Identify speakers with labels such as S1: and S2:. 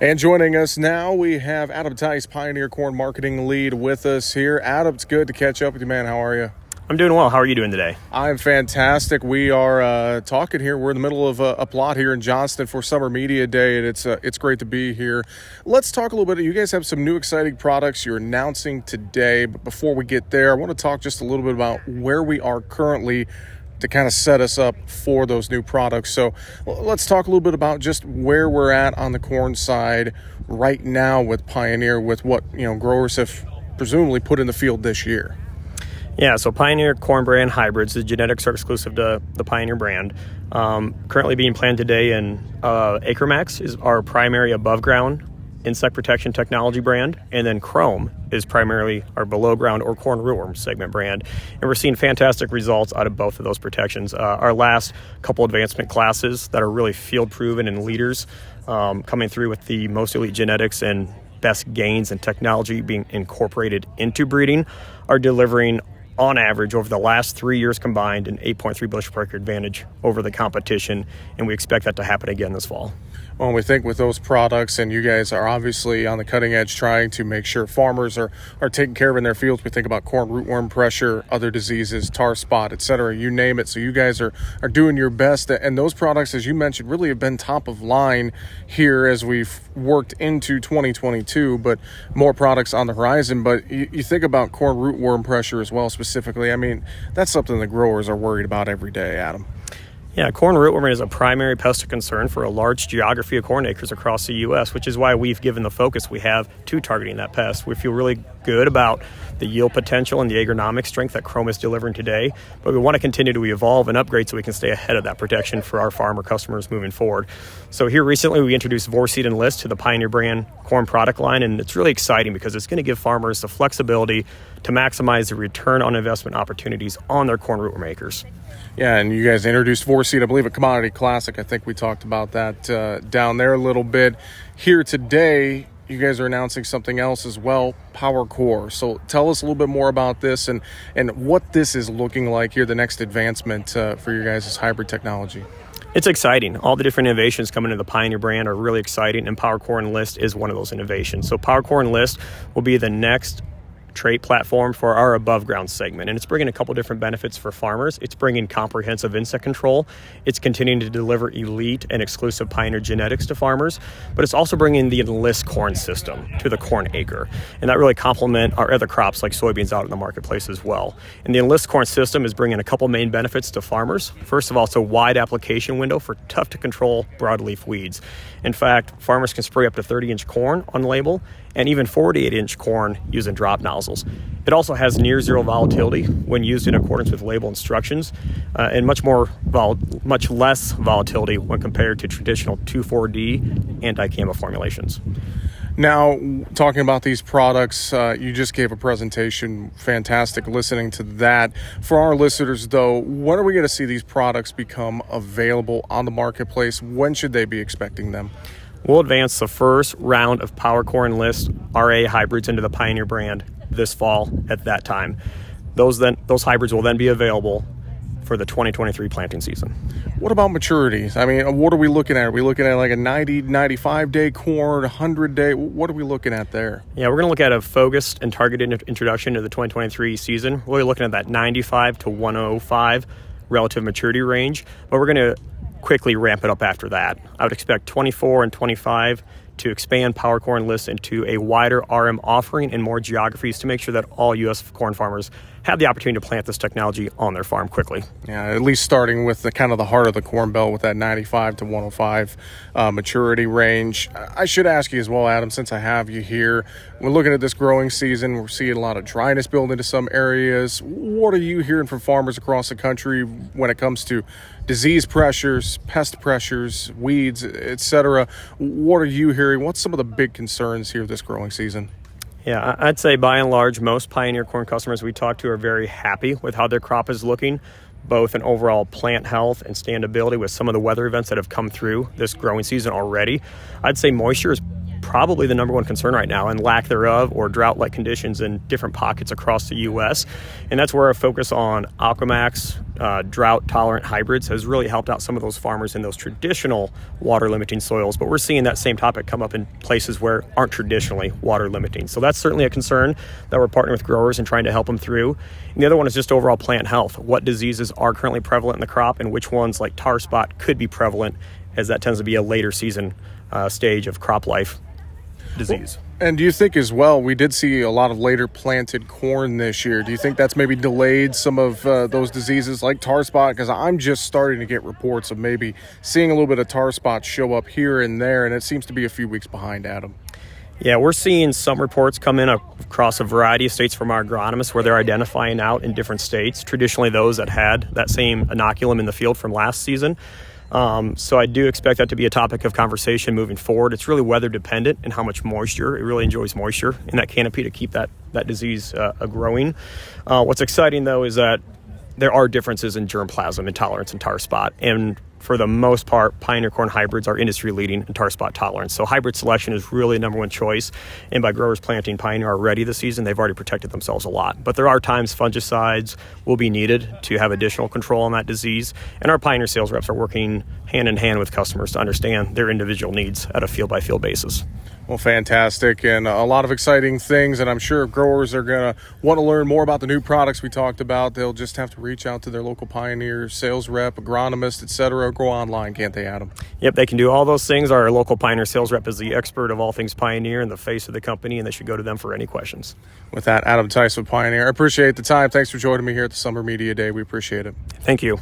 S1: And joining us now, we have Adam Theis, Pioneer Corn Marketing Lead, with us here. Adam, it's good to catch up with you, man. How are you?
S2: I'm doing well. How are you doing today?
S1: I'm fantastic. We are uh, talking here. We're in the middle of a, a, plot here in Johnston for Summer Media Day, and it's uh, it's great to be here. Let's talk a little bit. You guys have some new exciting products you're announcing today, but before we get there, I want to talk just a little bit about where we are currently to kind of set us up for those new products. So let's talk a little bit about just where we're at on the corn side right now with Pioneer, with what you know growers have presumably put in the field this year.
S2: Yeah, so Pioneer Corn Brand Hybrids, the genetics are exclusive to the Pioneer brand. Um, currently being planted today in uh, AcreMax is our primary above ground insect protection technology brand, and then Qrome is primarily our below ground or corn rootworm segment brand. And we're seeing fantastic results out of both of those protections. Uh, our last couple advancement classes that are really field proven and leaders um, coming through with the most elite genetics and best gains and technology being incorporated into breeding are delivering on average over the last three years combined an 8.3 bushel per acre advantage over the competition and we expect that to happen again this fall
S1: when we think with those products, and you guys are obviously on the cutting edge trying to make sure farmers are, are taken care of in their fields. We think about corn rootworm pressure, other diseases, tar spot, etc. You name it. So you guys are, are doing your best. And those products, as you mentioned, really have been top of line here as we've worked into 2022, but more products on the horizon. But you, you think about corn rootworm pressure as well, specifically. I mean, that's something the growers are worried about every day, Adam.
S2: Yeah, corn rootworm is a primary pest of concern for a large geography of corn acres across the U.S., which is why we've given the focus we have to targeting that pest. We feel really good about the yield potential and the agronomic strength that Qrome is delivering today, but we want to continue to evolve and upgrade so we can stay ahead of that protection for our farmer customers moving forward. So here recently we introduced Vorceed Enlist to the Pioneer brand corn product line, and it's really exciting because it's going to give farmers the flexibility to maximize the return on investment opportunities on their corn rootworm acres.
S1: Yeah, and you guys introduced Vorceed, I believe, a Commodity Classic. I think we talked about that uh, down there a little bit. Here today, you guys are announcing something else as well, PowerCore. So tell us a little bit more about this and, and what this is looking like here, the next advancement uh, for your guys' is hybrid technology.
S2: It's exciting. All the different innovations coming into the Pioneer brand are really exciting, and PowerCore Enlist is one of those innovations. So PowerCore Enlist will be the next trait platform for our above ground segment. And it's bringing a couple different benefits for farmers. It's bringing comprehensive insect control. It's continuing to deliver elite and exclusive Pioneer genetics to farmers, but it's also bringing the Enlist corn system to the corn acre. And that really complement our other crops like soybeans out in the marketplace as well. And the Enlist corn system is bringing a couple main benefits to farmers. First of all, it's a wide application window for tough to control broadleaf weeds. In fact, farmers can spray up to 30 inch corn on label and even 48 inch corn using drop nozzles. It also has near zero volatility when used in accordance with label instructions, uh, and much more vol- much less volatility when compared to traditional 2,4-D and dicamba formulations.
S1: Now, talking about these products, uh, you just gave a presentation. Fantastic listening to that. For our listeners, though, when are we going to see these products become available on the marketplace? When should they be expecting them?
S2: We'll advance the first round of PowerCore Enlist RA hybrids into the Pioneer brand this fall at that time. Those then those hybrids will then be available for the 2023 planting season.
S1: What about maturities? I mean, what are we looking at? Are we looking at like a 90, 95 day corn, 100 day? What are we looking at there?
S2: Yeah, we're going to look at a focused and targeted introduction to the 2023 season. We're really looking at that 95 to 105 relative maturity range, but we're going to quickly ramp it up after that. I would expect 24 and 25 to expand PowerCore Enlist into a wider RM offering in more geographies to make sure that all U.S. corn farmers have the opportunity to plant this technology on their farm quickly.
S1: Yeah, at least starting with the kind of the heart of the corn belt with that 95 to 105 uh, maturity range. I should ask you as well, Adam, since I have you here. We're looking at this growing season. We're seeing a lot of dryness build into some areas. What are you hearing from farmers across the country when it comes to disease pressures, pest pressures, weeds, etc.? What are you hearing? What's some of the big concerns here this growing season?
S2: Yeah, I'd say by and large, most Pioneer corn customers we talk to are very happy with how their crop is looking, both in overall plant health and standability with some of the weather events that have come through this growing season already. I'd say moisture is probably the number one concern right now and lack thereof or drought like conditions in different pockets across the U.S. And that's where our focus on Aquamax uh, drought tolerant hybrids has really helped out some of those farmers in those traditional water limiting soils. But we're seeing that same topic come up in places where aren't traditionally water limiting. So that's certainly a concern that we're partnering with growers and trying to help them through. And the other one is just overall plant health. What diseases are currently prevalent in the crop and which ones, like tar spot, could be prevalent, as that tends to be a later season uh, stage of crop life disease.
S1: And do you think as well, we did see a lot of later planted corn this year. Do you think that's maybe delayed some of uh, those diseases like tar spot? Because I'm just starting to get reports of maybe seeing a little bit of tar spot show up here and there, and it seems to be a few weeks behind Adam.
S2: Yeah, we're seeing some reports come in across a variety of states from our agronomists where they're identifying out in different states, traditionally those that had that same inoculum in the field from last season. Um, so I do expect that to be a topic of conversation moving forward. It's really weather dependent and how much moisture. It really enjoys moisture in that canopy to keep that that disease uh, growing. Uh, what's exciting though is that there are differences in germplasm intolerance and tar spot, and for the most part, Pioneer corn hybrids are industry leading in tar spot tolerance. So hybrid selection is really number one choice. And by growers planting Pioneer already this season, they've already protected themselves a lot. But there are times fungicides will be needed to have additional control on that disease. And our Pioneer sales reps are working hand in hand with customers to understand their individual needs at a field by field basis.
S1: Well, fantastic, and a lot of exciting things. And I'm sure if growers are going to want to learn more about the new products we talked about. They'll just have to reach out to their local Pioneer sales rep, agronomist, etc. Go online, can't they, Adam?
S2: Yep, they can do all those things. Our local Pioneer sales rep is the expert of all things Pioneer and the face of the company, and they should go to them for any questions.
S1: With that, Adam with Pioneer. I appreciate the time. Thanks for joining me here at the Summer Media Day. We appreciate it.
S2: Thank you.